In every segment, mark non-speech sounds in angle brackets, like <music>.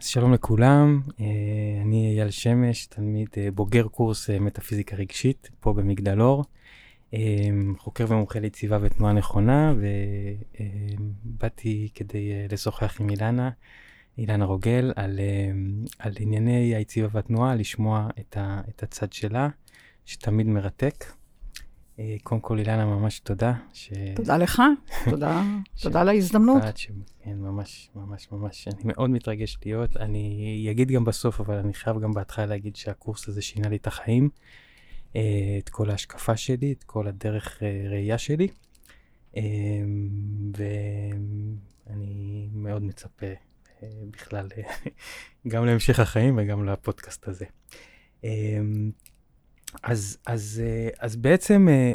אז שלום לכולם, אה, אני אייל שמש, תלמיד אה, בוגר קורס אה, מטאפיזיקה רגשית פה במגדל אור, חוקר ומומחה ליציבה ותנועה נכונה, ובאתי כדי לשוחח עם אילנה, אילנה רוגל, על, על ענייני היציבה והתנועה, לשמוע את, ה, את הצד שלה, שתמיד מרתק. אה, קודם כל, אילנה, ממש תודה. ש... תודה לך, תודה, <laughs> תודה על ההזדמנות. ש... כן, ממש, ממש, ממש. אני מאוד מתרגש להיות. אני אגיד גם בסוף, אבל אני חייב גם בהתחלה להגיד שהקורס הזה שינה לי את החיים, אה, את כל ההשקפה שלי, את כל הדרך אה, ראייה שלי, ואני מאוד מצפה בכלל <laughs> גם להמשך החיים וגם לפודקאסט הזה. אז, אז, אה, אז בעצם אה,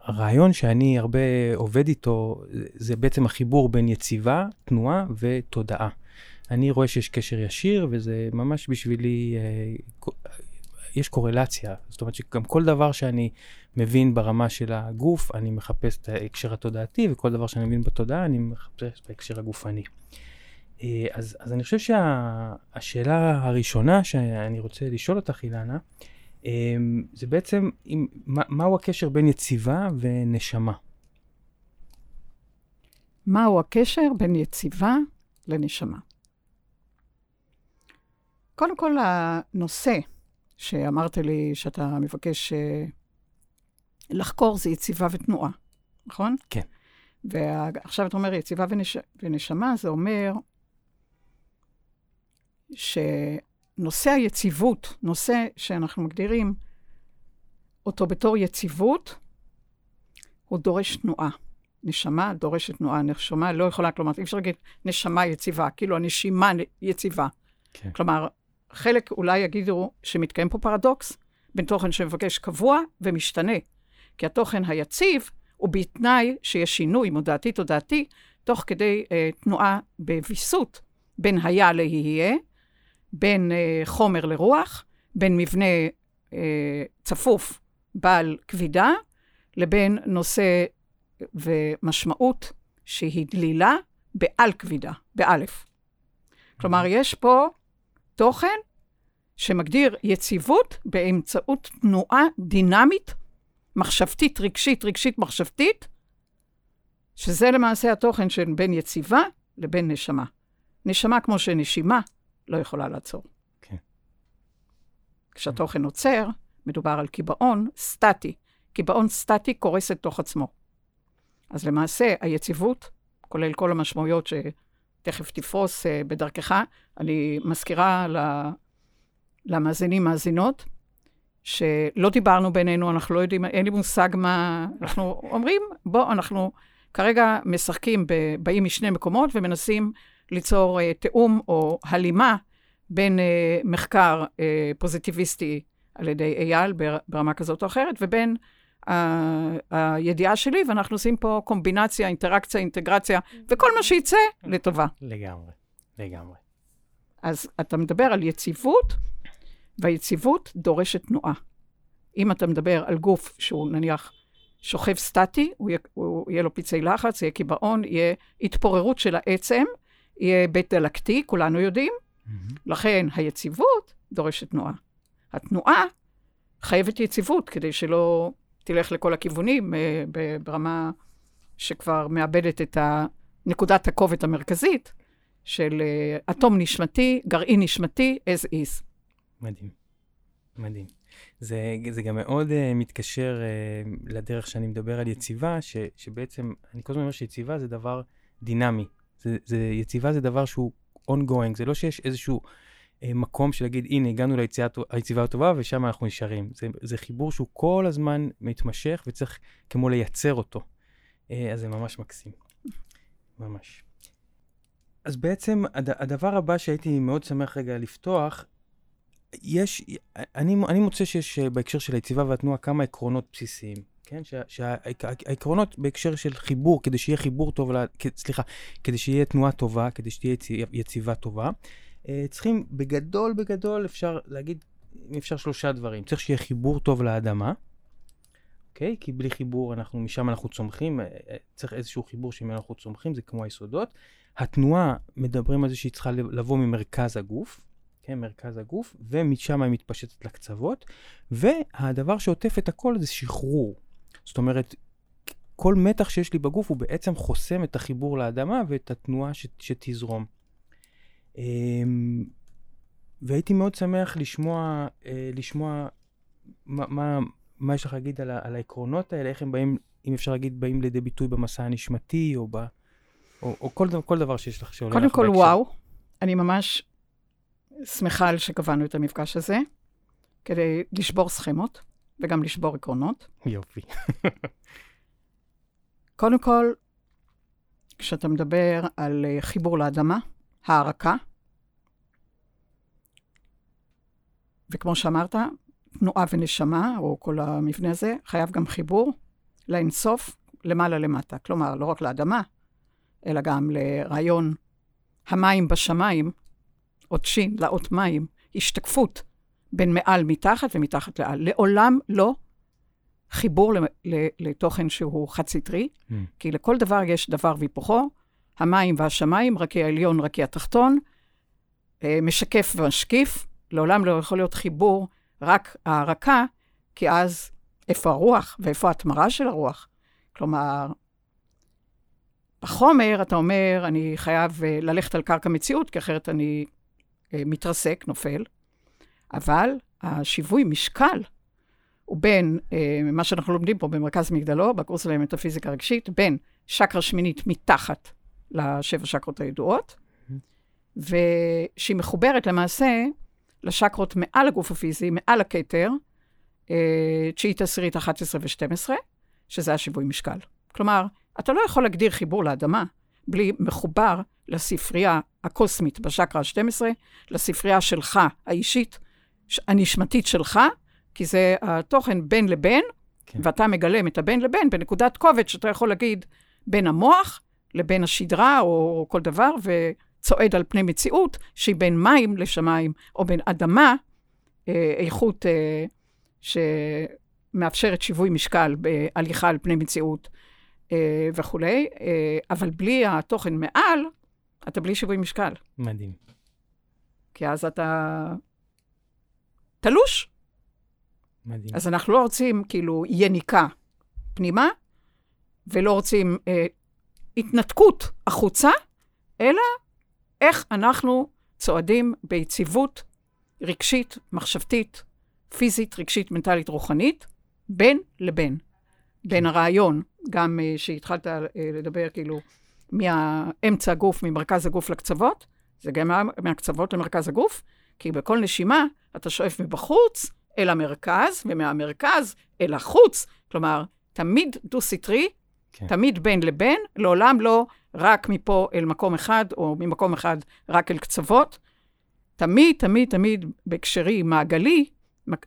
הרעיון שאני הרבה עובד איתו, זה בעצם החיבור בין יציבה, תנועה ותודעה. אני רואה שיש קשר ישיר, וזה ממש בשבילי, אה, יש קורלציה. זאת אומרת שגם כל דבר שאני מבין ברמה של הגוף, אני מחפש את ההקשר התודעתי, וכל דבר שאני מבין בתודעה, אני מחפש את ההקשר הגופני. אז, אז אני חושב שהשאלה שה, הראשונה שאני רוצה לשאול אותך, אילנה, זה בעצם, עם, מה, מהו הקשר בין יציבה ונשמה? מהו הקשר בין יציבה לנשמה? קודם כל, הנושא שאמרת לי שאתה מבקש אה, לחקור זה יציבה ותנועה, נכון? כן. ועכשיו אתה אומר יציבה ונש... ונשמה, זה אומר ש... נושא היציבות, נושא שאנחנו מגדירים אותו בתור יציבות, הוא דורש תנועה. נשמה דורשת תנועה, נשמה לא יכולה, כלומר, אי אפשר להגיד נשמה יציבה, כאילו הנשימה יציבה. כן. כלומר, חלק אולי יגידו שמתקיים פה פרדוקס בין תוכן שמבקש קבוע ומשתנה. כי התוכן היציב הוא בתנאי שיש שינוי מודעתי תודעתי, תוך כדי אה, תנועה בוויסות בין היה ליהיה, בין אה, חומר לרוח, בין מבנה אה, צפוף בעל כבידה, לבין נושא ומשמעות שהיא דלילה בעל כבידה, באלף. כלומר, יש פה תוכן שמגדיר יציבות באמצעות תנועה דינמית, מחשבתית, רגשית, רגשית, מחשבתית, שזה למעשה התוכן של בין יציבה לבין נשמה. נשמה כמו שנשימה, לא יכולה לעצור. כן. כשהתוכן עוצר, מדובר על קיבעון סטטי. קיבעון סטטי קורס לתוך עצמו. אז למעשה, היציבות, כולל כל המשמעויות שתכף תפרוס uh, בדרכך, אני מזכירה למאזינים, מאזינות, שלא דיברנו בינינו, אנחנו לא יודעים, אין לי מושג מה... אנחנו אומרים, בוא, אנחנו כרגע משחקים, באים משני מקומות ומנסים ליצור uh, תיאום או הלימה בין uh, מחקר uh, פוזיטיביסטי על ידי אייל ברמה כזאת או אחרת, ובין uh, הידיעה שלי, ואנחנו עושים פה קומבינציה, אינטראקציה, אינטגרציה, וכל מה שיצא לטובה. לגמרי, לגמרי. אז אתה מדבר על יציבות, והיציבות דורשת תנועה. אם אתה מדבר על גוף שהוא נניח שוכב סטטי, הוא יהיה, הוא יהיה לו פצעי לחץ, יהיה קיבעון, יהיה התפוררות של העצם, יהיה בית דלקתי, כולנו יודעים. Mm-hmm. לכן היציבות דורשת תנועה. התנועה חייבת יציבות כדי שלא תלך לכל הכיוונים אה, ברמה שכבר מאבדת את נקודת הכובד המרכזית של אה, אטום נשמתי, גרעין נשמתי, as is. מדהים, מדהים. זה, זה גם מאוד uh, מתקשר uh, לדרך שאני מדבר על יציבה, ש, שבעצם, אני כל הזמן אומר שיציבה זה דבר דינמי. זה, זה, יציבה זה דבר שהוא ongoing, זה לא שיש איזשהו אה, מקום של להגיד, הנה, הגענו ליציבה הטובה ושם אנחנו נשארים. זה, זה חיבור שהוא כל הזמן מתמשך וצריך כמו לייצר אותו. אה, אז זה ממש מקסים. ממש. אז בעצם הד, הדבר הבא שהייתי מאוד שמח רגע לפתוח, יש, אני, אני מוצא שיש אה, בהקשר של היציבה והתנועה כמה עקרונות בסיסיים. כן? שהעקרונות בהקשר של חיבור, כדי שיהיה חיבור טוב, סליחה, כדי שיהיה תנועה טובה, כדי שתהיה יציבה טובה, אה, צריכים בגדול, בגדול, אפשר להגיד, אם אפשר שלושה דברים. צריך שיהיה חיבור טוב לאדמה, אוקיי? כי בלי חיבור, אנחנו, משם אנחנו צומחים, אה, אה, צריך איזשהו חיבור שממנו אנחנו צומחים, זה כמו היסודות. התנועה, מדברים על זה שהיא צריכה לבוא ממרכז הגוף, כן, מרכז הגוף, ומשם היא מתפשטת לקצוות, והדבר שעוטף את הכל זה שחרור. זאת אומרת, כל מתח שיש לי בגוף הוא בעצם חוסם את החיבור לאדמה ואת התנועה ש- שתזרום. אמ, והייתי מאוד שמח לשמוע, אה, לשמוע מה, מה, מה יש לך להגיד על, על העקרונות האלה, איך הם באים, אם אפשר להגיד, באים לידי ביטוי במסע הנשמתי, או, ב, או, או כל, כל דבר שיש לך שעולה קודם לך כל, בהקשר. וואו, אני ממש שמחה על שקבענו את המפגש הזה, כדי לשבור סכמות וגם לשבור עקרונות. יופי. קודם כל, כשאתה מדבר על אה, חיבור לאדמה, הערקה, וכמו שאמרת, תנועה ונשמה, או כל המבנה הזה, חייב גם חיבור לאינסוף, למעלה למטה. כלומר, לא רק לאדמה, אלא גם לרעיון המים בשמיים, אות שין, לאות מים, השתקפות בין מעל מתחת ומתחת לעל. לעולם לא חיבור לתוכן שהוא חד-סטרי, Mm. כי לכל דבר יש דבר והיפוכו, המים והשמיים, רקיע העליון, רקיע התחתון, אה, משקף ומשקיף, לעולם לא יכול להיות חיבור רק הערקה, כי אז איפה הרוח ואיפה ההתמרה של הרוח? כלומר, בחומר אתה אומר, אני חייב אה, ללכת על קרקע מציאות, כי אחרת אני אה, מתרסק, נופל, אבל השיווי משקל הוא בין אה, מה שאנחנו לומדים פה במרכז מגדלו, בקורס למטאפיזיקה רגשית, בין שקרה שמינית מתחת לשבע שקרות הידועות, ושהיא מחוברת למעשה לשקרות מעל הגוף הפיזי, מעל הכתר, אה, תשיעית, עשירית, 11 ו-12, שזה השיווי משקל. כלומר, אתה לא יכול להגדיר חיבור לאדמה בלי מחובר לספרייה הקוסמית בשקרה ה-12, לספרייה שלך, האישית, הנשמתית שלך, כי זה התוכן בין לבין, כן. ואתה מגלם את הבין לבין בנקודת כובד שאתה יכול להגיד בין המוח לבין השדרה או כל דבר, וצועד על פני מציאות שהיא בין מים לשמיים, או בין אדמה, אה, איכות אה, שמאפשרת שיווי משקל בהליכה על פני מציאות אה, וכולי, אה, אבל בלי התוכן מעל, אתה בלי שיווי משקל. מדהים. כי אז אתה תלוש. מדהים. אז אנחנו לא רוצים כאילו יניקה פנימה, ולא רוצים אה, התנתקות החוצה, אלא איך אנחנו צועדים ביציבות רגשית, מחשבתית, פיזית, רגשית, מנטלית, רוחנית, בין לבין. בין הרעיון, גם אה, שהתחלת אה, לדבר כאילו מהאמצע הגוף, ממרכז הגוף לקצוות, זה גם מה- מהקצוות למרכז הגוף, כי בכל נשימה אתה שואף מבחוץ אל המרכז, ומהמרכז אל החוץ. כלומר, תמיד דו-סטרי, כן. תמיד בין לבין, לעולם לא רק מפה אל מקום אחד, או ממקום אחד רק אל קצוות. תמיד, תמיד, תמיד בהקשרי מעגלי,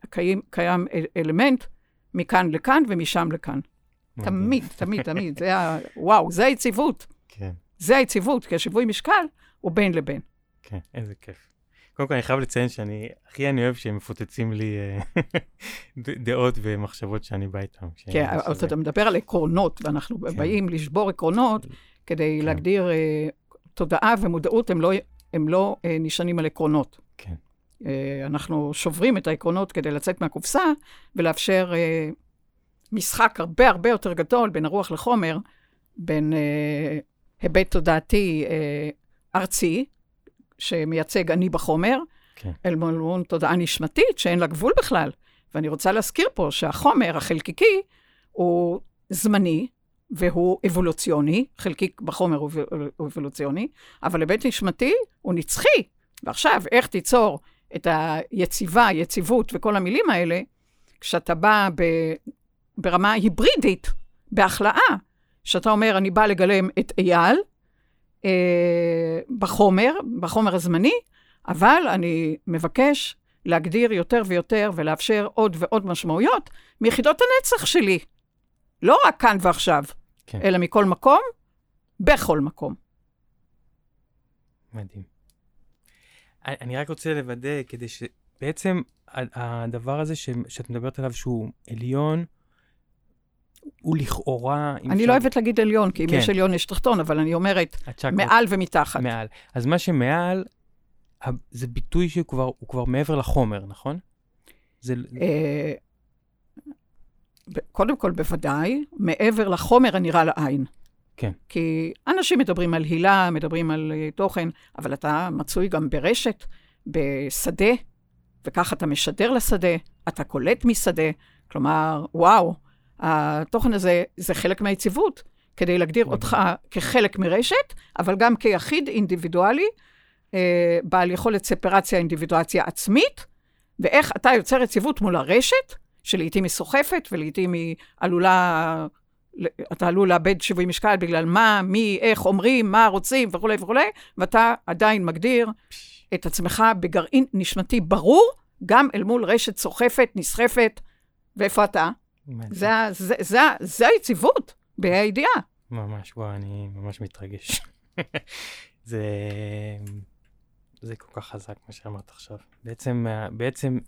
קיים, קיים אל- אלמנט מכאן לכאן ומשם לכאן. מדהים. תמיד, <laughs> תמיד, תמיד. זה ה... וואו, זה היציבות. כן, זה היציבות, כי השיווי משקל הוא בין לבין. כן, איזה כיף. קודם כל, אני חייב לציין שאני, הכי אני אוהב שהם מפוצצים לי אה, <laughs> דעות ומחשבות שאני בא איתם. אז שזה- אתה מדבר על עקרונות, ואנחנו כן. באים לשבור עקרונות כדי כן. להגדיר אה, תודעה ומודעות, הם לא, הם לא אה, נשענים על עקרונות. כן. אה, אנחנו שוברים את העקרונות כדי לצאת מהקופסה ולאפשר אה, משחק הרבה הרבה יותר גדול בין הרוח לחומר, בין אה, היבט תודעתי אה, ארצי, שמייצג אני בחומר, כן. אל מול תודעה נשמתית שאין לה גבול בכלל. ואני רוצה להזכיר פה שהחומר החלקיקי הוא זמני, והוא אבולוציוני, חלקיק בחומר הוא אבול- הוא אבולוציוני, אבל היבט נשמתי הוא נצחי. ועכשיו, איך תיצור את היציבה, יציבות וכל המילים האלה, כשאתה בא ב, ברמה היברידית, בהכלאה, שאתה אומר, אני בא לגלם את אייל אה, בחומר, בחומר הזמני, אבל אני מבקש להגדיר יותר ויותר ולאפשר עוד ועוד משמעויות מיחידות הנצח שלי. לא רק כאן ועכשיו, כן. אלא מכל מקום, בכל מקום. מדהים. אני רק רוצה לוודא, כדי שבעצם הדבר הזה ש- שאת מדברת עליו, שהוא עליון, הוא לכאורה... אני אפשר- לא אוהבת להגיד עליון, כי אם כן. יש עליון יש תחתון, אבל אני אומרת הצ'קרות מעל ומתחת. מעל. אז מה שמעל, זה ביטוי שהוא כבר, כבר מעבר לחומר, נכון? זה... אה, קודם כל, בוודאי, מעבר לחומר הנראה לעין. כן. כי אנשים מדברים על הילה, מדברים על אה, תוכן, אבל אתה מצוי גם ברשת, בשדה, וכך אתה משדר לשדה, אתה קולט משדה. כלומר, וואו, התוכן הזה זה חלק מהיציבות, כדי להגדיר אותך כחלק מרשת, אבל גם כיחיד אינדיבידואלי, אה, בעל יכולת ספרציה, אינדיבידואציה עצמית, ואיך אתה יוצר יציבות מול הרשת, שלעיתים היא סוחפת, ולעיתים היא עלולה, אתה עלול לאבד שיווי משקל בגלל מה, מי, איך אומרים, מה רוצים וכולי וכולי, ואתה עדיין מגדיר את עצמך בגרעין נשמתי ברור, גם אל מול רשת סוחפת, נסחפת, ואיפה אתה? זה? זה, זה, זה, היציבות, בה"א הידיעה. ממש, וואו, אני ממש מתרגש. <laughs> זה... זה כל כך חזק מה שאמרת עכשיו. בעצם, בעצם,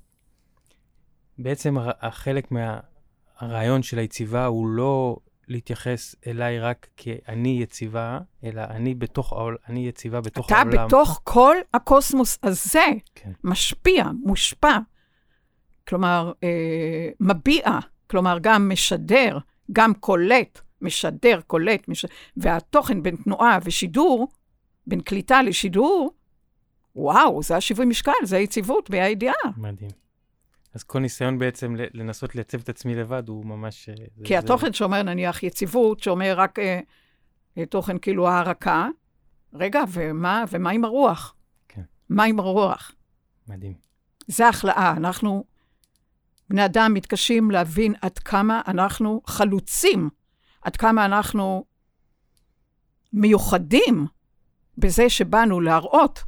בעצם החלק מהרעיון של היציבה הוא לא להתייחס אליי רק כאני יציבה, אלא אני בתוך העול, אני יציבה בתוך אתה העולם. בתוך כל הקוסמוס הזה כן. משפיע, מושפע. כלומר, אה, מביע, כלומר, גם משדר, גם קולט, משדר, קולט, מש... והתוכן בין תנועה ושידור, בין קליטה לשידור, וואו, זה השיווי משקל, זה היציבות בה"א הידיעה. מדהים. אז כל ניסיון בעצם לנסות לייצב את עצמי לבד הוא ממש... אה, זה- כי זה- התוכן שאומר, נניח, יציבות, שאומר רק אה, אה, תוכן כאילו הערקה, רגע, ומה, ומה עם הרוח? כן. מה עם הרוח? מדהים. זה הכלאה. אנחנו, בני אדם, מתקשים להבין עד כמה אנחנו חלוצים, עד כמה אנחנו מיוחדים בזה שבאנו להראות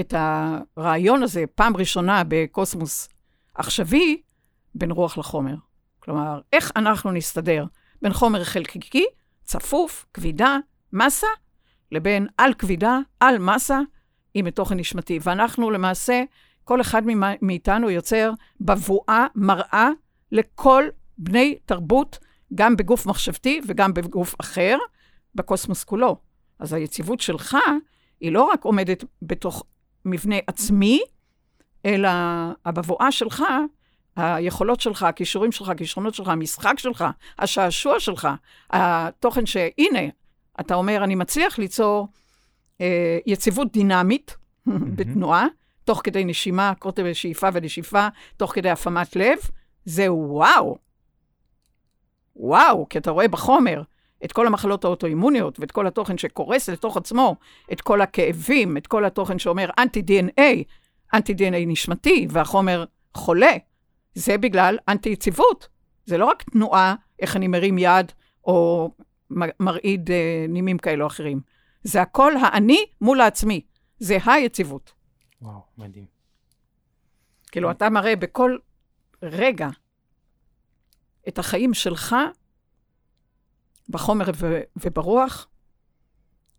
את הרעיון הזה פעם ראשונה בקוסמוס עכשווי בין רוח לחומר. כלומר, איך אנחנו נסתדר בין חומר חלקיקי, צפוף, כבידה, מסה, לבין על כבידה, על מסה, עם תוכן נשמתי. ואנחנו למעשה, כל אחד מאיתנו יוצר בבואה, מראה לכל בני תרבות, גם בגוף מחשבתי וגם בגוף אחר, בקוסמוס כולו. אז היציבות שלך היא לא רק עומדת בתוך מבנה עצמי, אלא הבבואה שלך, היכולות שלך, הכישורים שלך, הכישרונות שלך, המשחק שלך, השעשוע שלך, התוכן שהנה, אתה אומר, אני מצליח ליצור אה, יציבות דינמית בתנועה, תוך כדי נשימה, קוטב שאיפה ונשיפה, תוך כדי הפעמת לב, זה וואו. וואו, כי אתה רואה בחומר את כל המחלות האוטואימוניות ואת כל התוכן שקורס לתוך עצמו, את כל הכאבים, את כל התוכן שאומר אנטי-DNA, אנטי-DNA נשמתי, והחומר חולה. זה בגלל אנטי-יציבות. זה לא רק תנועה, איך אני מרים יד, או מרעיד אה, נימים כאלו או אחרים. זה הכל האני מול העצמי. זה היציבות. וואו, מדהים. כאילו, אתה מראה בכל רגע את החיים שלך בחומר ו- וברוח,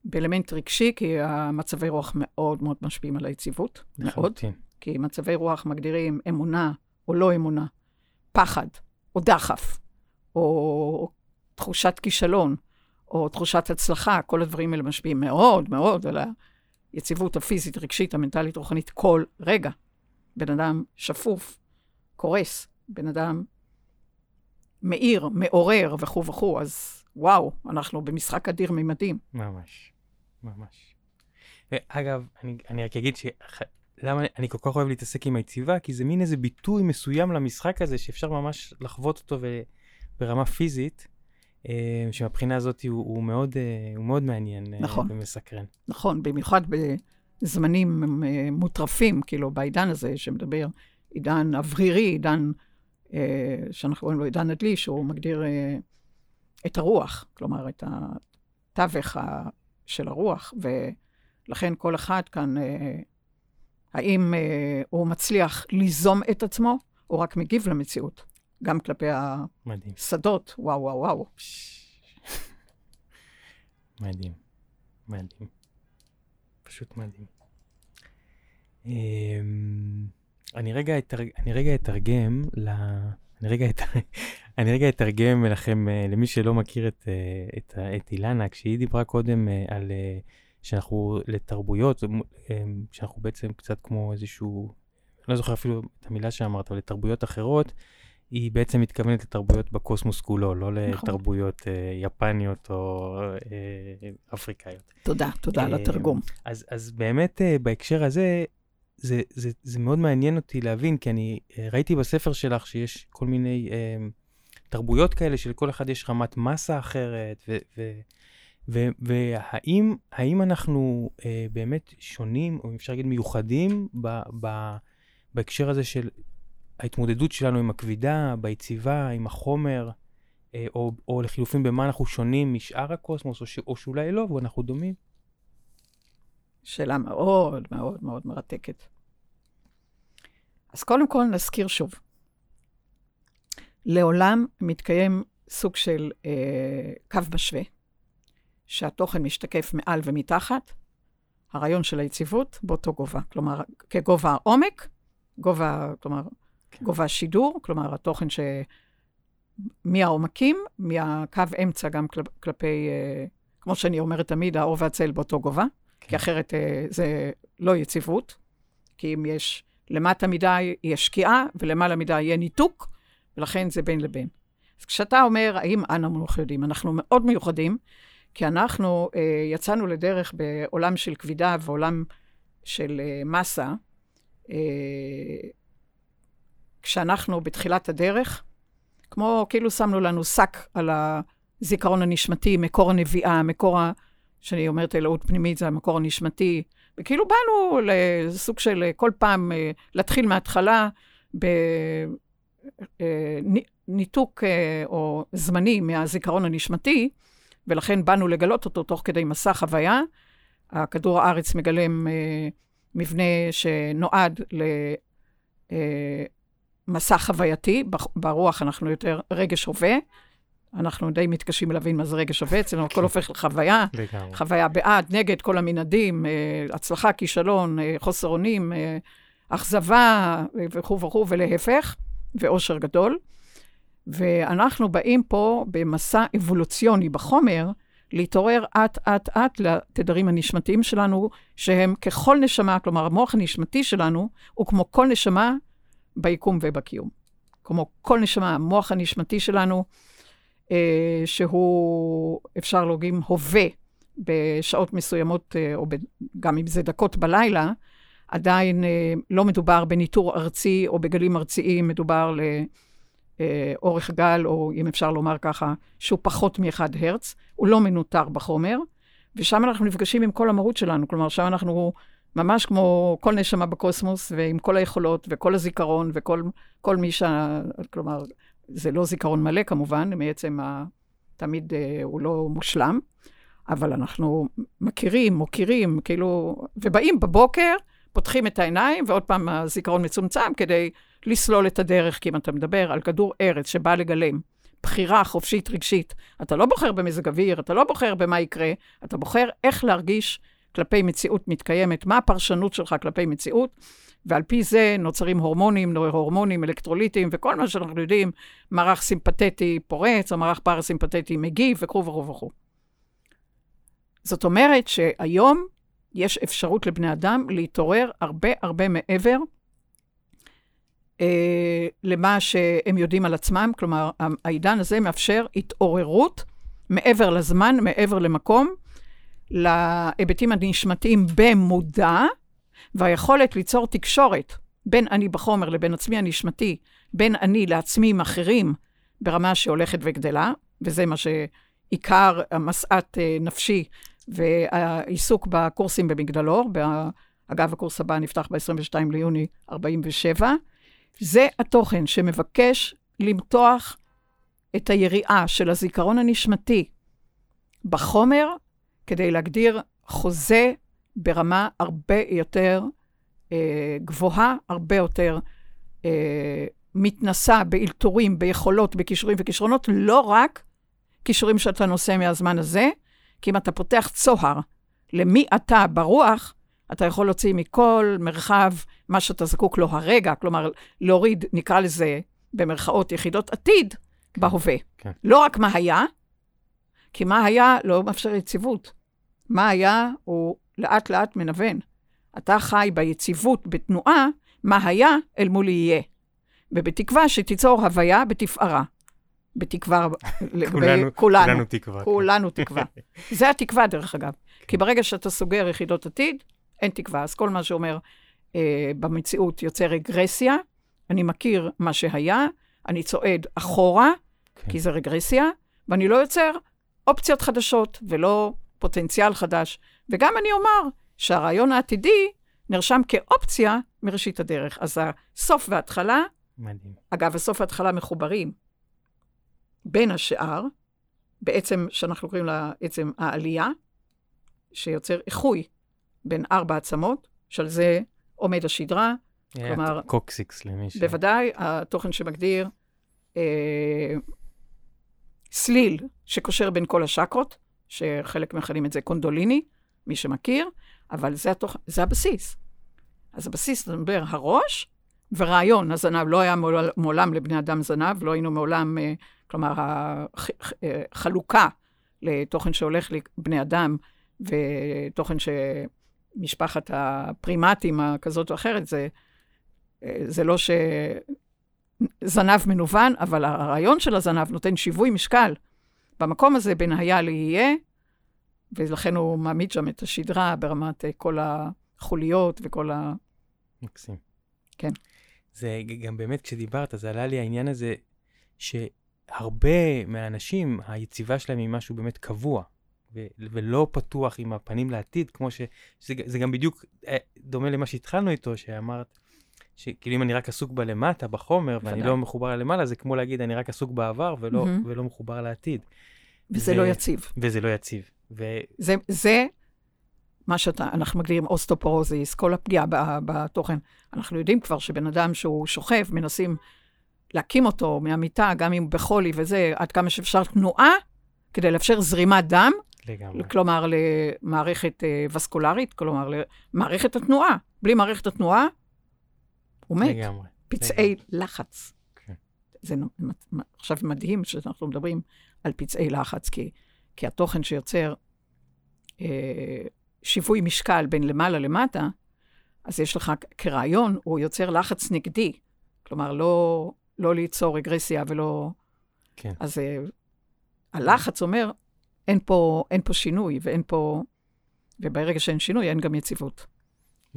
באלמנט רגשי, כי המצבי רוח מאוד מאוד משפיעים על היציבות, מאוד. כי מצבי רוח מגדירים אמונה או לא אמונה, פחד או דחף, או תחושת כישלון, או תחושת הצלחה, כל הדברים האלה משפיעים מאוד מאוד על היציבות הפיזית, רגשית, המנטלית, רוחנית, כל רגע. בן אדם שפוף, קורס, בן אדם מאיר, מעורר וכו' וכו', אז וואו, אנחנו במשחק אדיר ממדים. ממש, ממש. ואגב, אני, אני רק אגיד ש... למה אני כל כך אוהב להתעסק עם היציבה? כי זה מין איזה ביטוי מסוים למשחק הזה שאפשר ממש לחוות אותו ו... ברמה פיזית, שמבחינה הזאת הוא, הוא, מאוד, אה, הוא מאוד מעניין אה, נכון. ומסקרן. נכון, במיוחד בזמנים אה, מוטרפים, כאילו, בעידן הזה שמדבר, עידן אוורירי, עידן אה, שאנחנו קוראים לו עידן הדלי, שהוא מגדיר אה, את הרוח, כלומר, את התווך של הרוח, ולכן כל אחד כאן, אה, האם אה, הוא מצליח ליזום את עצמו, או רק מגיב למציאות, גם כלפי מדהים. השדות, וואו, וואו, וואו. מדהים. מדהים. פשוט מדהים. אמ, אני רגע, אתרג... אני רגע אתרגם ל... אני רגע, את... <laughs> אני רגע אתרגם לכם, אה, למי שלא מכיר את, אה, את, את אילנה, כשהיא דיברה קודם אה, על שאנחנו לתרבויות, שאנחנו בעצם קצת כמו איזשהו, לא זוכר אפילו את המילה שאמרת, אבל לתרבויות אחרות, היא בעצם מתכוונת לתרבויות בקוסמוס כולו, לא נכון. לתרבויות יפניות או אפריקאיות. תודה, תודה על התרגום. אז, אז באמת בהקשר הזה, זה, זה, זה מאוד מעניין אותי להבין, כי אני ראיתי בספר שלך שיש כל מיני אה, תרבויות כאלה שלכל אחד יש רמת מסה אחרת, ו, ו, ו, והאם האם אנחנו אה, באמת שונים, או אפשר להגיד מיוחדים, ב, ב, בהקשר הזה של ההתמודדות שלנו עם הכבידה, ביציבה, עם החומר, אה, או, או לחילופין במה אנחנו שונים משאר הקוסמוס, או, ש, או שאולי לא, ואנחנו דומים? שאלה מאוד מאוד מאוד מרתקת. אז קודם כל נזכיר שוב. לעולם מתקיים סוג של אה, קו משווה, שהתוכן משתקף מעל ומתחת, הרעיון של היציבות באותו גובה. כלומר, כגובה העומק, גובה, כלומר. גובה השידור, כלומר, התוכן ש... מהעומקים, מהקו אמצע גם כל, כלפי, אה, כמו שאני אומרת תמיד, האור והצל באותו גובה, כן. כי אחרת אה, זה לא יציבות, כי אם יש למטה מדי יהיה שקיעה, ולמעלה מדי יהיה ניתוק, ולכן זה בין לבין. אז כשאתה אומר, האם אנו מיוחדים? אנחנו מאוד מיוחדים, כי אנחנו אה, יצאנו לדרך בעולם של כבידה ועולם של אה, מסה, אה, כשאנחנו בתחילת הדרך, כמו כאילו שמנו לנו שק על הזיכרון הנשמתי, מקור הנביאה, מקור, ה... שאני אומרת אלוהות פנימית, זה המקור הנשמתי, וכאילו באנו לסוג של כל פעם אה, להתחיל מההתחלה בניתוק אה, אה, או זמני מהזיכרון הנשמתי, ולכן באנו לגלות אותו תוך כדי מסע חוויה. הכדור הארץ מגלם מבנה שנועד למסע חווייתי, ברוח אנחנו יותר רגש הווה. אנחנו די מתקשים להבין מה זה רגש שווה, אצלנו הכל כן. הופך לחוויה, חוויה בעד, נגד, כל המנעדים, אה, הצלחה, כישלון, אה, חוסר אונים, אה, אכזבה וכו' וכו', ולהפך, ואושר גדול. ואנחנו באים פה במסע אבולוציוני בחומר, להתעורר אט-אט-אט לתדרים הנשמתיים שלנו, שהם ככל נשמה, כלומר, המוח הנשמתי שלנו הוא כמו כל נשמה ביקום ובקיום. כמו כל נשמה, המוח הנשמתי שלנו אה, שהוא, אפשר לוגים, הווה בשעות מסוימות, אה, או ב, גם אם זה דקות בלילה, עדיין אה, לא מדובר בניטור ארצי או בגלים ארציים, מדובר לאורך גל, או אם אפשר לומר ככה, שהוא פחות מ-1 הרץ, הוא לא מנוטר בחומר, ושם אנחנו נפגשים עם כל המהות שלנו, כלומר, שם אנחנו ממש כמו כל נשמה בקוסמוס, ועם כל היכולות וכל הזיכרון וכל מי ש... כלומר, זה לא זיכרון מלא כמובן, בעצם ה... תמיד uh, הוא לא מושלם, אבל אנחנו מכירים, מוקירים, כאילו, ובאים בבוקר, פותחים את העיניים, ועוד פעם הזיכרון מצומצם כדי לסלול את הדרך, כי אם אתה מדבר על כדור ארץ שבא לגלם בחירה חופשית רגשית, אתה לא בוחר במזג אוויר, אתה לא בוחר במה יקרה, אתה בוחר איך להרגיש כלפי מציאות מתקיימת, מה הפרשנות שלך כלפי מציאות, ועל פי זה נוצרים הורמונים, הורמונים, אלקטרוליטים, וכל מה שאנחנו יודעים, מערך סימפתטי פורץ, או מערך פרסימפתטי מגיב, וכו' וכו' וכו'. זאת אומרת שהיום יש אפשרות לבני אדם להתעורר הרבה הרבה מעבר אה, למה שהם יודעים על עצמם. כלומר, העידן הזה מאפשר התעוררות מעבר לזמן, מעבר למקום, להיבטים הנשמתיים במודע, והיכולת ליצור תקשורת בין אני בחומר לבין עצמי הנשמתי, בין אני לעצמי עם אחרים, ברמה שהולכת וגדלה, וזה מה שעיקר המשאת אה, נפשי והעיסוק בקורסים במגדלור. אגב, הקורס הבא נפתח ב-22 ליוני 47. זה התוכן שמבקש למתוח את היריעה של הזיכרון הנשמתי בחומר, כדי להגדיר חוזה ברמה הרבה יותר אה, גבוהה, הרבה יותר אה, מתנסה באלתורים, ביכולות, בכישורים וכישרונות, לא רק כישורים שאתה נושא מהזמן הזה, כי אם אתה פותח צוהר למי אתה ברוח, אתה יכול להוציא מכל מרחב מה שאתה זקוק לו הרגע, כלומר, להוריד, נקרא לזה, במרכאות, יחידות עתיד בהווה. כן. לא רק מה היה, כי מה היה לא מאפשר יציבות. מה היה הוא לאט לאט מנוון. אתה חי ביציבות, בתנועה, מה היה אל מול יהיה. ובתקווה שתיצור הוויה בתפארה. בתקווה <laughs> לגבי כולנו- כולנו. תקווה. כן. כולנו תקווה. זה התקווה, דרך אגב. כי ברגע שאתה סוגר יחידות עתיד, אין תקווה. אז כל מה שאומר אה, במציאות יוצר רגרסיה, אני מכיר מה שהיה, אני צועד אחורה, כן. כי זה רגרסיה, ואני לא יוצר אופציות חדשות ולא פוטנציאל חדש. וגם אני אומר שהרעיון העתידי נרשם כאופציה מראשית הדרך. אז הסוף וההתחלה, מדהים. אגב, הסוף וההתחלה מחוברים בין השאר, בעצם, שאנחנו קוראים לה עצם העלייה, שיוצר איחוי בין ארבע עצמות, שעל זה עומד השדרה, כלומר- היה קוקסיקס למי ש... בוודאי התוכן שמגדיר אה, סליל שקושר בין כל השקרות, שחלק מכנים את זה קונדוליני, מי שמכיר, אבל זה, התוכ... זה הבסיס. אז הבסיס, זה מדבר הראש ורעיון הזנב. לא היה מעול- מעולם לבני אדם זנב, לא היינו מעולם, אה, כלומר, החלוקה לתוכן שהולך לבני אדם ותוכן שמשפחת הפרימטים הכזאת או אחרת, זה, אה, זה לא שזנב מנוון, אבל הרעיון של הזנב נותן שיווי משקל במקום הזה בין היה ליהיה, ולכן הוא מעמיד שם את השדרה ברמת אה, כל החוליות וכל ה... מקסים. כן. זה גם באמת, כשדיברת, זה עלה לי העניין הזה, שהרבה מהאנשים, היציבה שלהם היא משהו באמת קבוע, ו- ולא פתוח עם הפנים לעתיד, כמו ש... שזה, זה גם בדיוק אה, דומה למה שהתחלנו איתו, שאמרת, שכאילו אם אני רק עסוק בלמטה, בחומר, ואני. לא מחובר ללמעלה, זה כמו להגיד, אני רק עסוק בעבר ולא, מהמם. ולא מחובר לעתיד. וזה ו- לא יציב. וזה לא יציב. ו- זה, זה מה שאנחנו מגדירים אוסטופורוזיס, כל הפגיעה בתוכן. אנחנו יודעים כבר שבן אדם שהוא שוכב, מנסים להקים אותו מהמיטה, גם אם בחולי וזה, עד כמה שאפשר תנועה, כדי לאפשר זרימת דם, לגמרי. כלומר למערכת אה, וסקולרית, כלומר למערכת התנועה. בלי מערכת התנועה, הוא מת. לגמרי. פצעי לחץ. כן. זה עכשיו מדהים שאנחנו מדברים על פצעי לחץ, כי, כי התוכן שיוצר אה, שיווי משקל בין למעלה למטה, אז יש לך כרעיון, הוא יוצר לחץ נגדי. כלומר, לא, לא ליצור רגרסיה ולא... כן. אז אה, הלחץ אומר, אין פה, אין פה שינוי ואין פה... וברגע שאין שינוי, אין גם יציבות.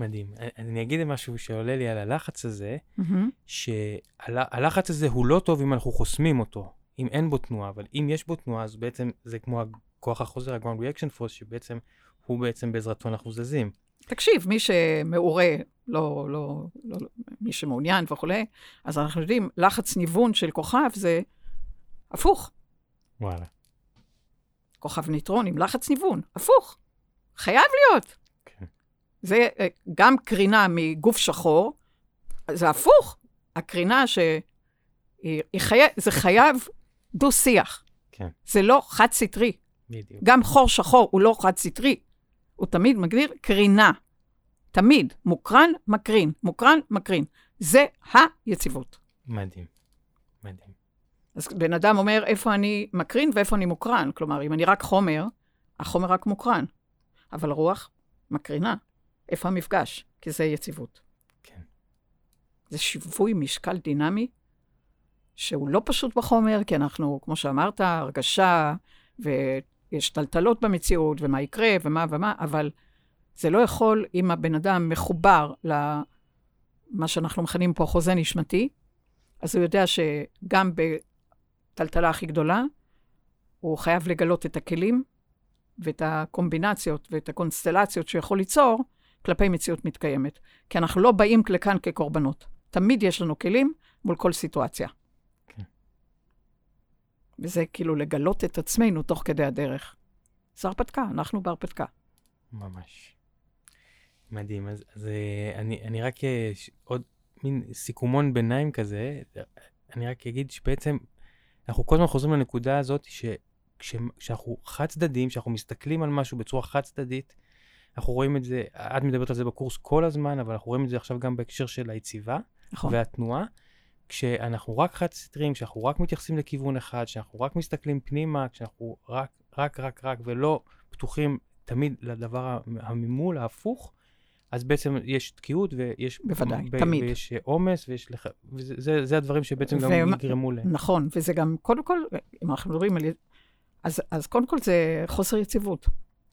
מדהים. אני- אני אגיד משהו שעולה לי על הלחץ הזה, מהמם. שהלחץ הזה הוא לא טוב אם אנחנו חוסמים אותו, אם אין בו תנועה, אבל אם יש בו תנועה, אז בעצם זה כמו כוח החוזר, ה-ground reaction force, שבעצם הוא בעצם בעזרתו אנחנו זזים. תקשיב, מי שמעורה, לא, לא, לא, לא, מי שמעוניין וכולי, אז אנחנו יודעים, לחץ ניוון של כוכב זה הפוך. וואלה. כוכב ניטרון עם לחץ ניוון, הפוך. חייב להיות. זה אה, גם קרינה מגוף שחור, זה הפוך. הקרינה ש... היא חי... זה חייב דו-שיח. כן. זה לא חד-סטרי. בדיוק. גם חור שחור הוא לא חד-סטרי, הוא תמיד מגדיר קרינה. תמיד. מוקרן, מקרין. מוקרן, מקרין. זה היציבות. מדהים. מדהים. אז בן אדם אומר, איפה אני מקרין ואיפה אני מוקרן. כלומר, אם אני רק חומר, החומר רק מוקרן. אבל רוח מקרינה. איפה המפגש? כי זה יציבות. כן. זה שיווי משקל דינמי, שהוא לא פשוט בחומר, כי אנחנו, כמו שאמרת, הרגשה, ויש טלטלות במציאות, ומה יקרה, ומה ומה, אבל זה לא יכול, אם הבן אדם מחובר למה שאנחנו מכנים פה חוזה נשמתי, אז הוא יודע שגם בטלטלה הכי גדולה, הוא חייב לגלות את הכלים ואת הקומבינציות ואת הקונסטלציות שהוא יכול ליצור כלפי מציאות מתקיימת. כי אנחנו לא באים לכאן כקורבנות. תמיד יש לנו כלים מול כל סיטואציה. כן. וזה כאילו לגלות את עצמנו תוך כדי הדרך. זו הרפתקה, אנחנו בהרפתקה. ממש. מדהים. אז, אז אה, אני, אני רק אה, ש- עוד מין סיכומון ביניים כזה, אני רק אגיד שבעצם אנחנו כל הזמן חוזרים לנקודה הזאת שכשאנחנו חד צדדיים, כשאנחנו מסתכלים על משהו בצורה חד צדדית, אנחנו רואים את זה, את מדברת על זה בקורס כל הזמן, אבל אנחנו רואים את זה עכשיו גם בהקשר של היציבה נכון. והתנועה, כשאנחנו רק חד סטרים, כשאנחנו רק מתייחסים לכיוון אחד, כשאנחנו רק מסתכלים פנימה, כשאנחנו רק, רק, רק, רק, ולא פתוחים תמיד לדבר הממול, ההפוך, אז בעצם יש תקיעות ויש... בוודאי, ב- תמיד. ויש עומס, ויש לך... וזה זה, זה הדברים שבעצם ו- גם יגרמו ל... נכון, וזה גם, קודם כל, אם אנחנו מדברים על... אז, אז קודם כל זה חוסר יציבות.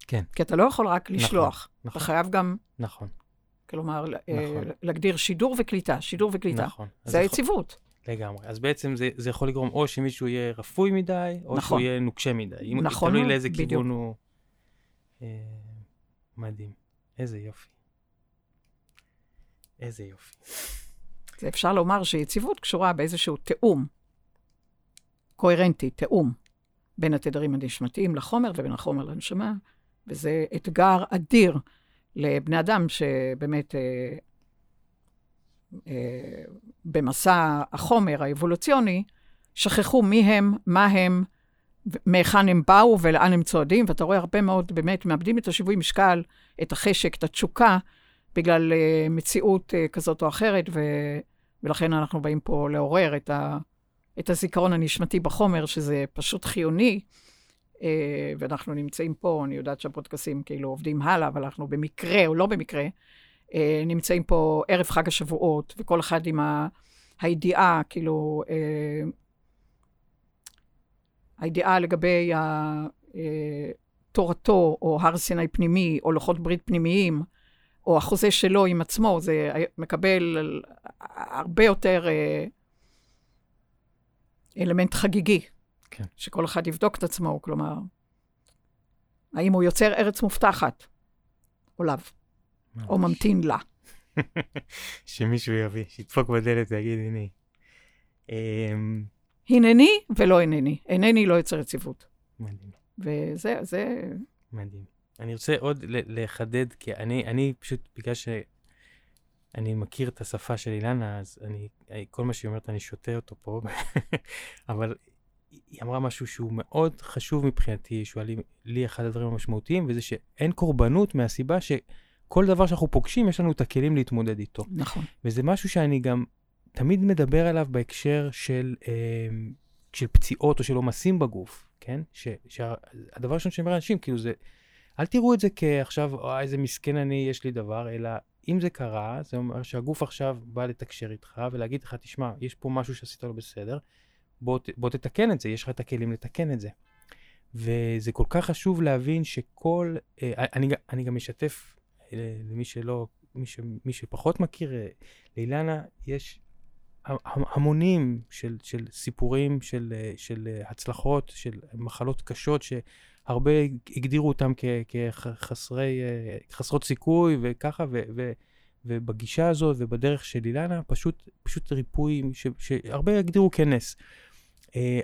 כן. כי אתה לא יכול רק נכון, לשלוח. נכון, אתה חייב גם... נכון. כלומר, אה, נכון. להגדיר שידור וקליטה, שידור וקליטה. נכון. זה היציבות. לגמרי. אז בעצם זה, זה יכול לגרום או שמישהו יהיה רפוי מדי, או נכון. שהוא יהיה נוקשה מדי. נכון, תלוי לאיזה בדיוק. כיוון הוא... אה, מדהים. איזה יופי. איזה יופי. זה אפשר לומר שיציבות קשורה באיזשהו תיאום, קוהרנטי, תיאום, בין התדרים הנשמתיים לחומר ובין החומר לנשמה, וזה אתגר אדיר לבני אדם שבאמת אה, אה, במסע החומר האבולוציוני, שכחו מי הם, מה הם, מהיכן הם באו ולאן הם צועדים, ואתה רואה הרבה מאוד, באמת, מאבדים את השיווי משקל, את החשק, את התשוקה, בגלל uh, מציאות uh, כזאת או אחרת, ו, ולכן אנחנו באים פה לעורר את, ה, את הזיכרון הנשמתי בחומר, שזה פשוט חיוני. Uh, ואנחנו נמצאים פה, אני יודעת שהפודקאסים כאילו עובדים הלאה, אבל אנחנו במקרה או לא במקרה, uh, נמצאים פה ערב חג השבועות, וכל אחד עם ה, הידיעה, כאילו, uh, הידיעה לגבי ה, תורתו, או הר סיני פנימי, או לוחות ברית פנימיים, או החוזה שלו עם עצמו, זה מקבל הרבה יותר אה, אלמנט חגיגי. כן. שכל אחד יבדוק את עצמו, כלומר, האם הוא יוצר ארץ מובטחת, או לאו, או ממתין לה. <laughs> שמישהו יביא, שידפוק בדלת ויגיד, הנה. אמ, הנני ולא אינני. אינני לא יוצר יציבות. מדהים. וזה, זה... מדהים. אני רוצה עוד לחדד, כי אני, אני פשוט, בגלל שאני מכיר את השפה של אילנה, אז אני, כל מה שהיא אומרת, אני שותה אותו פה, <laughs> אבל היא אמרה משהו שהוא מאוד חשוב מבחינתי, שהוא לי, לי אחד הדברים המשמעותיים, וזה שאין קורבנות מהסיבה שכל דבר שאנחנו פוגשים, יש לנו את הכלים להתמודד איתו. נכון. וזה משהו שאני גם תמיד מדבר עליו בהקשר של, אה, של פציעות או של עומסים בגוף, כן? ש, שהדבר הראשון שאני אומר לאנשים, כאילו זה... אל תראו את זה כעכשיו, או איזה מסכן אני, יש לי דבר, אלא אם זה קרה, זה אומר שהגוף עכשיו בא לתקשר איתך ולהגיד לך, תשמע, יש פה משהו שעשית לא בסדר, בוא, בוא תתקן את זה, יש לך את הכלים לתקן את זה. וזה כל כך חשוב להבין שכל, אה, אני, אני גם משתף אה, למי שלא, מי, ש, מי שפחות מכיר, אה, לאילנה יש המונים של, של סיפורים, של, של הצלחות, של מחלות קשות, ש... הרבה הגדירו אותם כחסרי, אה, חסרות סיכוי וככה, ו, ו, ובגישה הזאת ובדרך של אילנה, פשוט, פשוט ריפוי שהרבה יגדירו כנס. אה,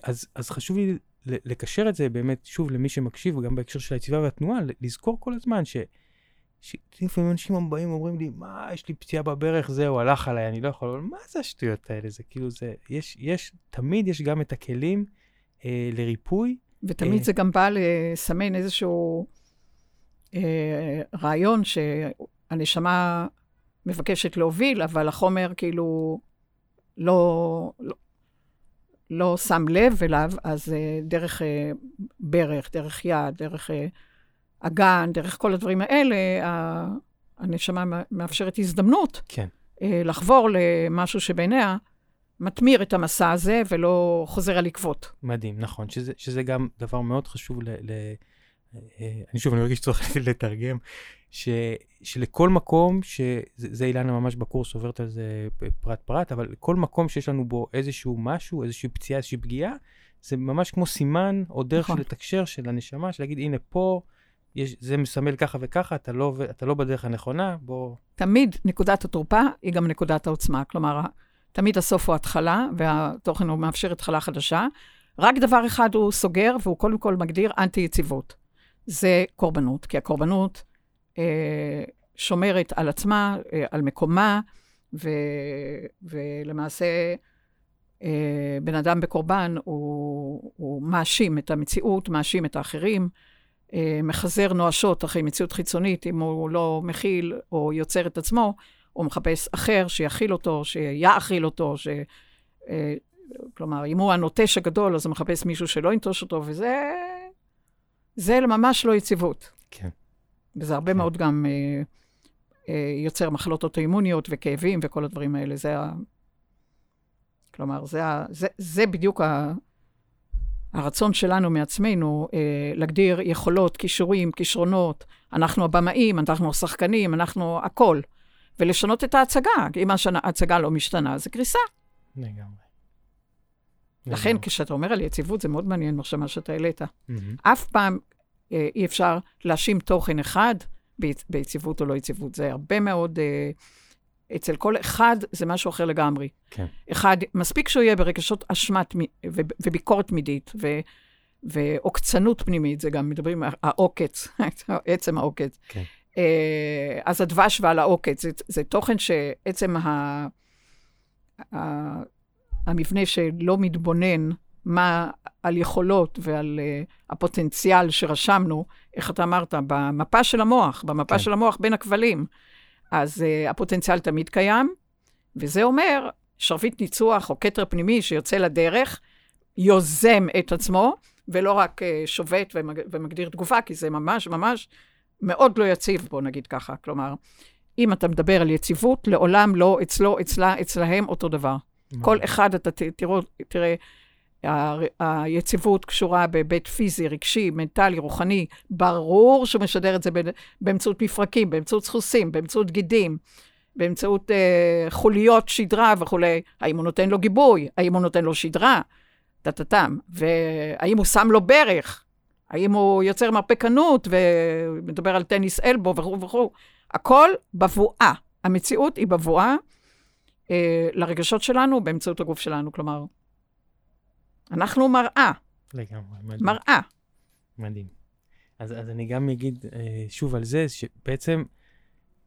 אז, אז חשוב לי לקשר את זה באמת, שוב, למי שמקשיב, וגם בהקשר של היציבה והתנועה, לזכור כל הזמן ש... שלפעמים אנשים באים ואומרים לי, מה, יש לי פציעה בברך, זהו, הלך עליי, אני לא יכול, אבל מה זה השטויות האלה? זה כאילו, זה, יש, יש, תמיד יש גם את הכלים אה, לריפוי, ותמיד אה. זה גם בא לסמן איזשהו אה, רעיון שהנשמה מבקשת להוביל, אבל החומר כאילו לא, לא, לא שם לב אליו, אז אה, דרך אה, ברך, דרך יד, דרך אה, אגן, דרך כל הדברים האלה, הנשמה מאפשרת הזדמנות כן. אה, לחבור למשהו שבעיניה מתמיר את המסע הזה ולא חוזר על עקבות. מדהים, נכון, שזה, שזה גם דבר מאוד חשוב ל... ל אני שוב, אני מרגיש שצריך <laughs> לתרגם, ש, שלכל מקום, שזה אילנה ממש בקורס עוברת על זה פרט פרט, אבל כל מקום שיש לנו בו איזשהו משהו, איזושהי פציעה, איזושהי פגיעה, זה ממש כמו סימן או דרך נכון. לתקשר של הנשמה, של להגיד, הנה פה, יש, זה מסמל ככה וככה, אתה לא, אתה לא בדרך הנכונה, בוא... תמיד נקודת התורפה היא גם נקודת העוצמה. כלומר, תמיד הסוף הוא התחלה, והתוכן הוא מאפשר התחלה חדשה. רק דבר אחד הוא סוגר, והוא קודם כל מגדיר אנטי-יציבות. זה קורבנות, כי הקורבנות אה, שומרת על עצמה, אה, על מקומה, ו, ולמעשה אה, בן אדם בקורבן הוא, הוא מאשים את המציאות, מאשים את האחרים, אה, מחזר נואשות אחרי מציאות חיצונית, אם הוא לא מכיל או יוצר את עצמו, הוא מחפש אחר שיכיל אותו, שיאכיל אותו, ש... אה, כלומר, אם הוא הנוטש הגדול, אז הוא מחפש מישהו שלא ינטוש אותו, וזה זה ממש לא יציבות. כן. וזה הרבה כן. מאוד גם אה, אה, יוצר מחלות אוטואימוניות וכאבים וכל הדברים האלה. זה ה... כלומר, זה, ה... זה, זה בדיוק ה... הרצון שלנו מעצמנו אה, להגדיר יכולות, כישורים, כישרונות. אנחנו הבמאים, אנחנו השחקנים, אנחנו הכל. ולשנות את ההצגה. אם ההצגה לא משתנה, זה קריסה. לגמרי. לכן. כשאתה אומר על יציבות, זה מאוד מעניין מה שאתה העלית. אף פעם אה, אי אפשר להאשים תוכן אחד ביצ- ביציבות או לא יציבות. זה הרבה מאוד... אה, אצל כל אחד זה משהו אחר לגמרי. כן. אחד, מספיק שהוא יהיה ברגשות אשמה וביקורת תמידית, ו- ועוקצנות פנימית, זה גם מדברים, העוקץ, <laughs> עצם העוקץ. כן. אה, אז הדבש ועל העוקץ, זה, זה תוכן שעצם ה, ה, המבנה שלא מתבונן מה על יכולות ועל uh, הפוטנציאל שרשמנו, איך אתה אמרת, במפה של המוח, במפה כן. של המוח בין הכבלים. אז uh, הפוטנציאל תמיד קיים, וזה אומר שרביט ניצוח או כתר פנימי שיוצא לדרך, יוזם את עצמו, ולא רק uh, שובת ומג, ומגדיר תגובה, כי זה ממש ממש מאוד לא יציב, בוא נגיד ככה. כלומר, אם אתה מדבר על יציבות, לעולם לא אצלו, אצלה, אצלהם אותו דבר. כל אחד, אתה תראו, תראה, היציבות קשורה בהיבט פיזי, רגשי, מנטלי, רוחני. ברור שהוא משדר את זה באמצעות מפרקים, באמצעות סחוסים, באמצעות גידים, באמצעות אה, חוליות שדרה וכולי. האם הוא נותן לו גיבוי? האם הוא נותן לו שדרה? טה-טה-טם. והאם הוא שם לו ברך? האם הוא יוצר מרפקנות ומדבר על טניס אלבו וכו' וכו'. הכל בבואה. המציאות היא בבואה אה, לרגשות שלנו באמצעות הגוף שלנו. כלומר, אנחנו מראה, לגמרי, מדהים. מראה. מדהים. אז, אז אני גם אגיד אה, שוב על זה, שבעצם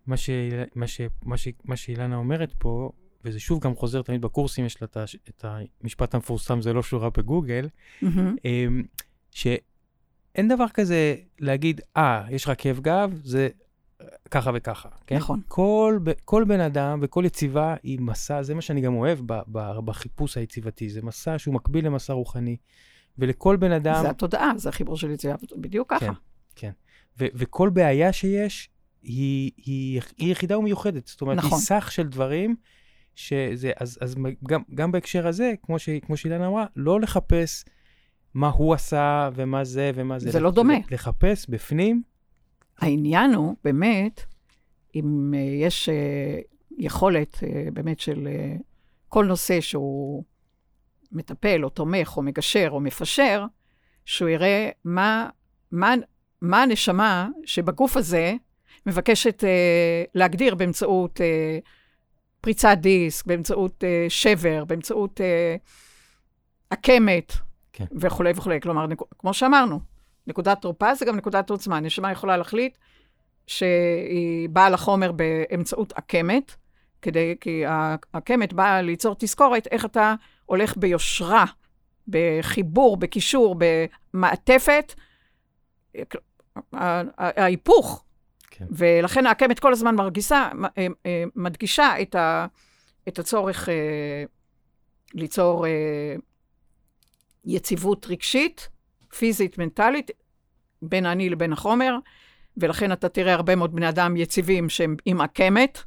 מה, ש, מה, ש, מה, ש, מה שאילנה אומרת פה, וזה שוב גם חוזר תמיד בקורסים, יש לה את המשפט המפורסם, זה לא שורה בגוגל, מהמם. אמ, שאין דבר כזה להגיד, אה, יש לך כאב גב, זה אה, ככה וככה, כן? נכון. כל, כל בן אדם וכל יציבה היא מסע, זה מה שאני גם אוהב ב, ב, בחיפוש היציבתי, זה מסע שהוא מקביל למסע רוחני, ולכל בן אדם, זה התודעה, זה החיבור של יציאה, בדיוק ככה. כן. ו- וכל בעיה שיש, היא, היא, היא יחידה ומיוחדת. זאת אומרת, נכון. היא סך של דברים, שזה, אז, אז גם, גם בהקשר הזה, כמו, ש, כמו שאילנה אמרה, לא לחפש מה הוא עשה ומה זה ומה זה. זה לא לח- דומה. לחפש בפנים, העניין הוא, באמת, אם uh, יש uh, יכולת uh, באמת של כל נושא שהוא מטפל או תומך או מגשר או מפשר, שהוא יראה מה, מה, מה הנשמה שבגוף הזה מבקשת להגדיר באמצעות פריצת דיסק, באמצעות שבר, באמצעות עקמת כן. וכולי וכולי. כלומר. כמו שאמרנו, נקודת תורפה זה גם נקודת עוצמה. נשמה יכולה להחליט שהיא באה לחומר באמצעות עקמת, כדי, כי העקמת באה ליצור תזכורת איך אתה הולך ביושרה, בחיבור, בקישור, במעטפת, ההיפוך. כן. ולכן העקמת כל הזמן מרגישה, מדגישה את, ה, את הצורך אה, ליצור אה, יציבות רגשית, פיזית, מנטלית, בין האני לבין החומר, ולכן אתה תראה הרבה מאוד בני אדם יציבים שהם עם עקמת,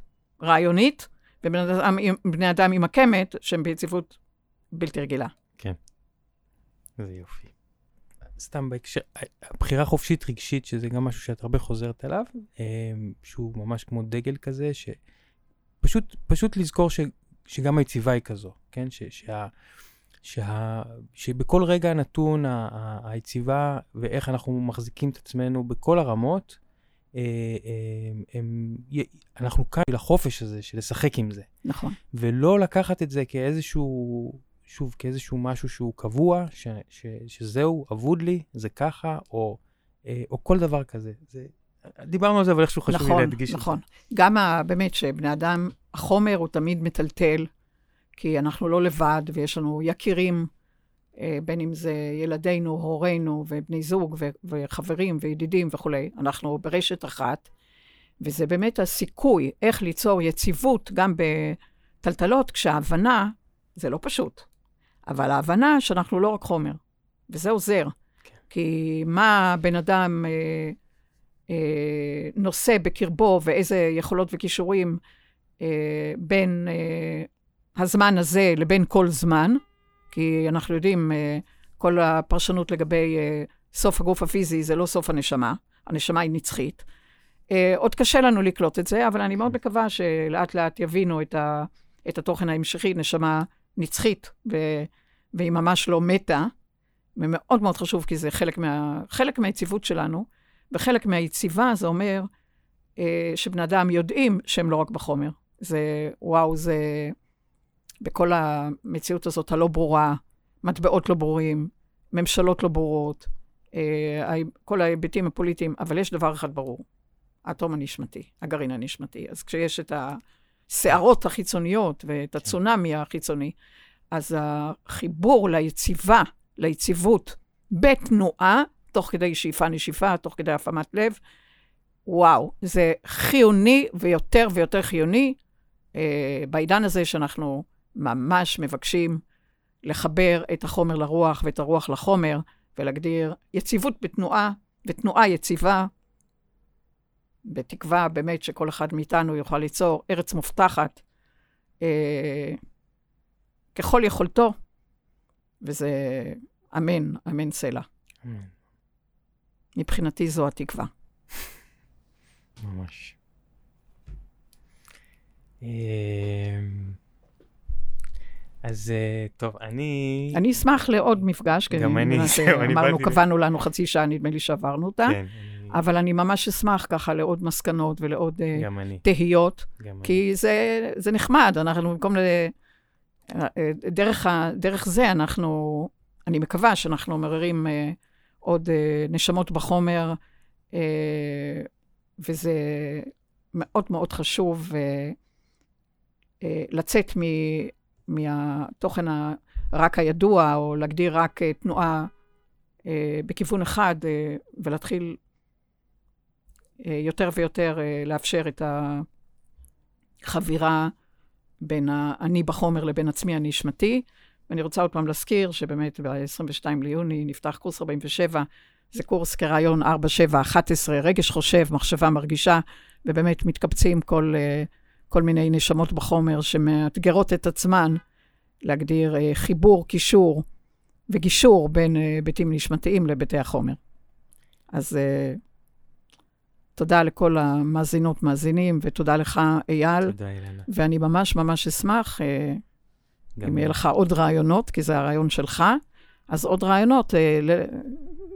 רעיונית, ובני אדם, עם- אדם עם עקמת שהם ביציבות בלתי רגילה. איזה יופי. סתם בהקשר, הבחירה חופשית רגשית, שזה גם משהו שאת הרבה חוזרת עליו, אמ, שהוא ממש כמו דגל כזה, שפשוט פשוט לזכור ש, שגם היציבה היא כזו, כן? ש, שה, שה, שבכל רגע נתון ה- ה- היציבה ואיך אנחנו מחזיקים את עצמנו בכל הרמות, אה, אה, הם, י- אנחנו כאן לחופש הזה של לשחק עם זה. נכון. ולא לקחת את זה כאיזשהו, שוב, כאיזשהו משהו שהוא קבוע, ש, ש, שזהו, אבוד לי, זה ככה, או, אה, או כל דבר כזה. זה, דיברנו על זה, אבל איכשהו חשוב לי נכון, להדגיש נכון. את זה. גם ה, באמת שבני אדם, החומר הוא תמיד מטלטל, כי אנחנו לא לבד, ויש לנו יקירים, אה, בין אם זה ילדינו, הורינו, ובני זוג, ו- וחברים, וידידים וכולי. אנחנו ברשת אחת, וזה באמת הסיכוי איך ליצור יציבות גם בטלטלות, כשההבנה זה לא פשוט. אבל ההבנה שאנחנו לא רק חומר, וזה עוזר. כן. כי מה בן אדם אה, אה, נושא בקרבו ואיזה יכולות וכישורים אה, בין אה, הזמן הזה לבין כל זמן, כי אנחנו יודעים, אה, כל הפרשנות לגבי אה, סוף הגוף הפיזי זה לא סוף הנשמה, הנשמה היא נצחית. אה, עוד קשה לנו לקלוט את זה, אבל אני מאוד מקווה שלאט לאט יבינו את, ה, את התוכן ההמשכי, נשמה נצחית, ו, והיא ממש לא מתה. ומאוד מאוד חשוב, כי זה חלק, מה, חלק מהיציבות שלנו, וחלק מהיציבה זה אומר שבני אדם יודעים שהם לא רק בחומר. זה, וואו, זה, בכל המציאות הזאת הלא ברורה, מטבעות לא ברורים, ממשלות לא ברורות, אה, כל ההיבטים הפוליטיים, אבל יש דבר אחד ברור, האטום הנשמתי, הגרעין הנשמתי. אז כשיש את הסערות החיצוניות ואת הצונאמי החיצוני, אז החיבור ליציבה, ליציבות, בתנועה, תוך כדי שאיפה נשיפה, תוך כדי הפעמת לב, וואו, זה חיוני ויותר ויותר חיוני אה, בעידן הזה שאנחנו ממש מבקשים לחבר את החומר לרוח ואת הרוח לחומר, ולהגדיר יציבות בתנועה, ותנועה יציבה, בתקווה באמת שכל אחד מאיתנו יוכל ליצור ארץ מובטחת אה, ככל יכולתו, וזה אמן, אמן סלע. אמן. מבחינתי זו התקווה. ממש. אז אה, טוב, אני... אני אשמח לעוד מפגש, כי גם אני, זהו, <laughs> אני אמרנו, קבענו לנו חצי שעה, נדמה לי שעברנו אותה. כן. אבל אני ממש אשמח ככה לעוד מסקנות ולעוד אה, תהיות. כי זה, זה נחמד, אנחנו במקום ל... אה, דרך, ה, דרך זה אנחנו, אני מקווה שאנחנו מעוררים עוד נשמות בחומר, וזה מאוד מאוד חשוב לצאת מ... מהתוכן רק הידוע, או להגדיר רק אה, תנועה אה, בכיוון אחד, אה, ולהתחיל יותר ויותר לאפשר את החבירה בין האני בחומר לבין עצמי הנשמתי. ואני רוצה עוד פעם להזכיר שבאמת ב-22 ליוני נפתח קורס 47, זה קורס כרעיון 4-7-11, רגש חושב, מחשבה מרגישה, ובאמת מתקבצים כל... כל מיני נשמות בחומר שמאתגרות את עצמן להגדיר אה, חיבור, קישור וגישור בין אה, היבטים נשמתיים להיבטי החומר. אז אה, תודה לכל המאזינות, מאזינים, ותודה לך, אייל. תודה, אילנה. ואני ממש ממש אשמח, אם יהיה לך עוד רעיונות, כי זה הרעיון שלך, אז עוד רעיונות,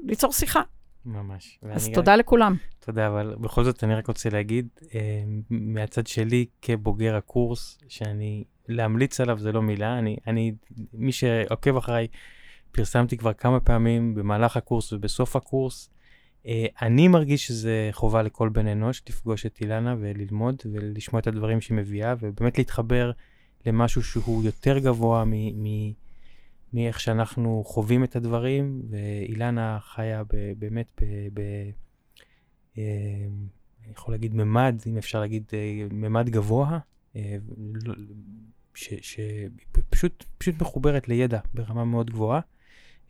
ליצור שיחה. ממש. אז תודה גם... לכולם. תודה, אבל בכל זאת אני רק רוצה להגיד, אה, מהצד שלי כבוגר הקורס, שאני, להמליץ עליו זה לא מילה, אני, אני, מי שעוקב אחריי, פרסמתי כבר כמה פעמים במהלך הקורס ובסוף הקורס. אה, אני מרגיש שזה חובה לכל בן אנוש לפגוש את אילנה וללמוד ולשמוע את הדברים שהיא מביאה, ובאמת להתחבר למשהו שהוא יותר גבוה מ... מ מאיך שאנחנו חווים את הדברים, ואילנה חיה ב, באמת ב... ב אה, אני יכול להגיד ממד, אם אפשר להגיד אה, ממד גבוה, אה, שפשוט פשוט מחוברת לידע ברמה מאוד גבוהה.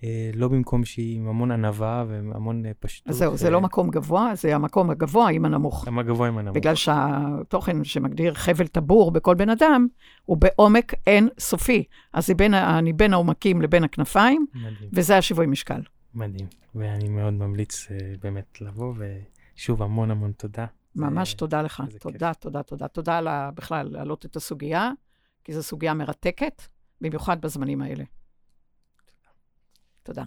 אה, לא במקום שהיא עם המון ענווה והמון אה, פשטות. אז זהו, זה לא מקום גבוה, זה המקום הגבוה עם הנמוך. הגבוה עם הנמוך. בגלל שהתוכן שמגדיר חבל טבור בכל בן אדם, הוא בעומק אין סופי. אז בין, אני בין העומקים לבין הכנפיים, מדהים. וזה השיווי משקל. מדהים, ואני מאוד ממליץ באמת לבוא, ושוב, המון המון תודה. ממש זה, תודה לך. תודה, כיף. תודה, תודה. תודה על בכלל להעלות את הסוגיה, כי זו סוגיה מרתקת, במיוחד בזמנים האלה. תודה.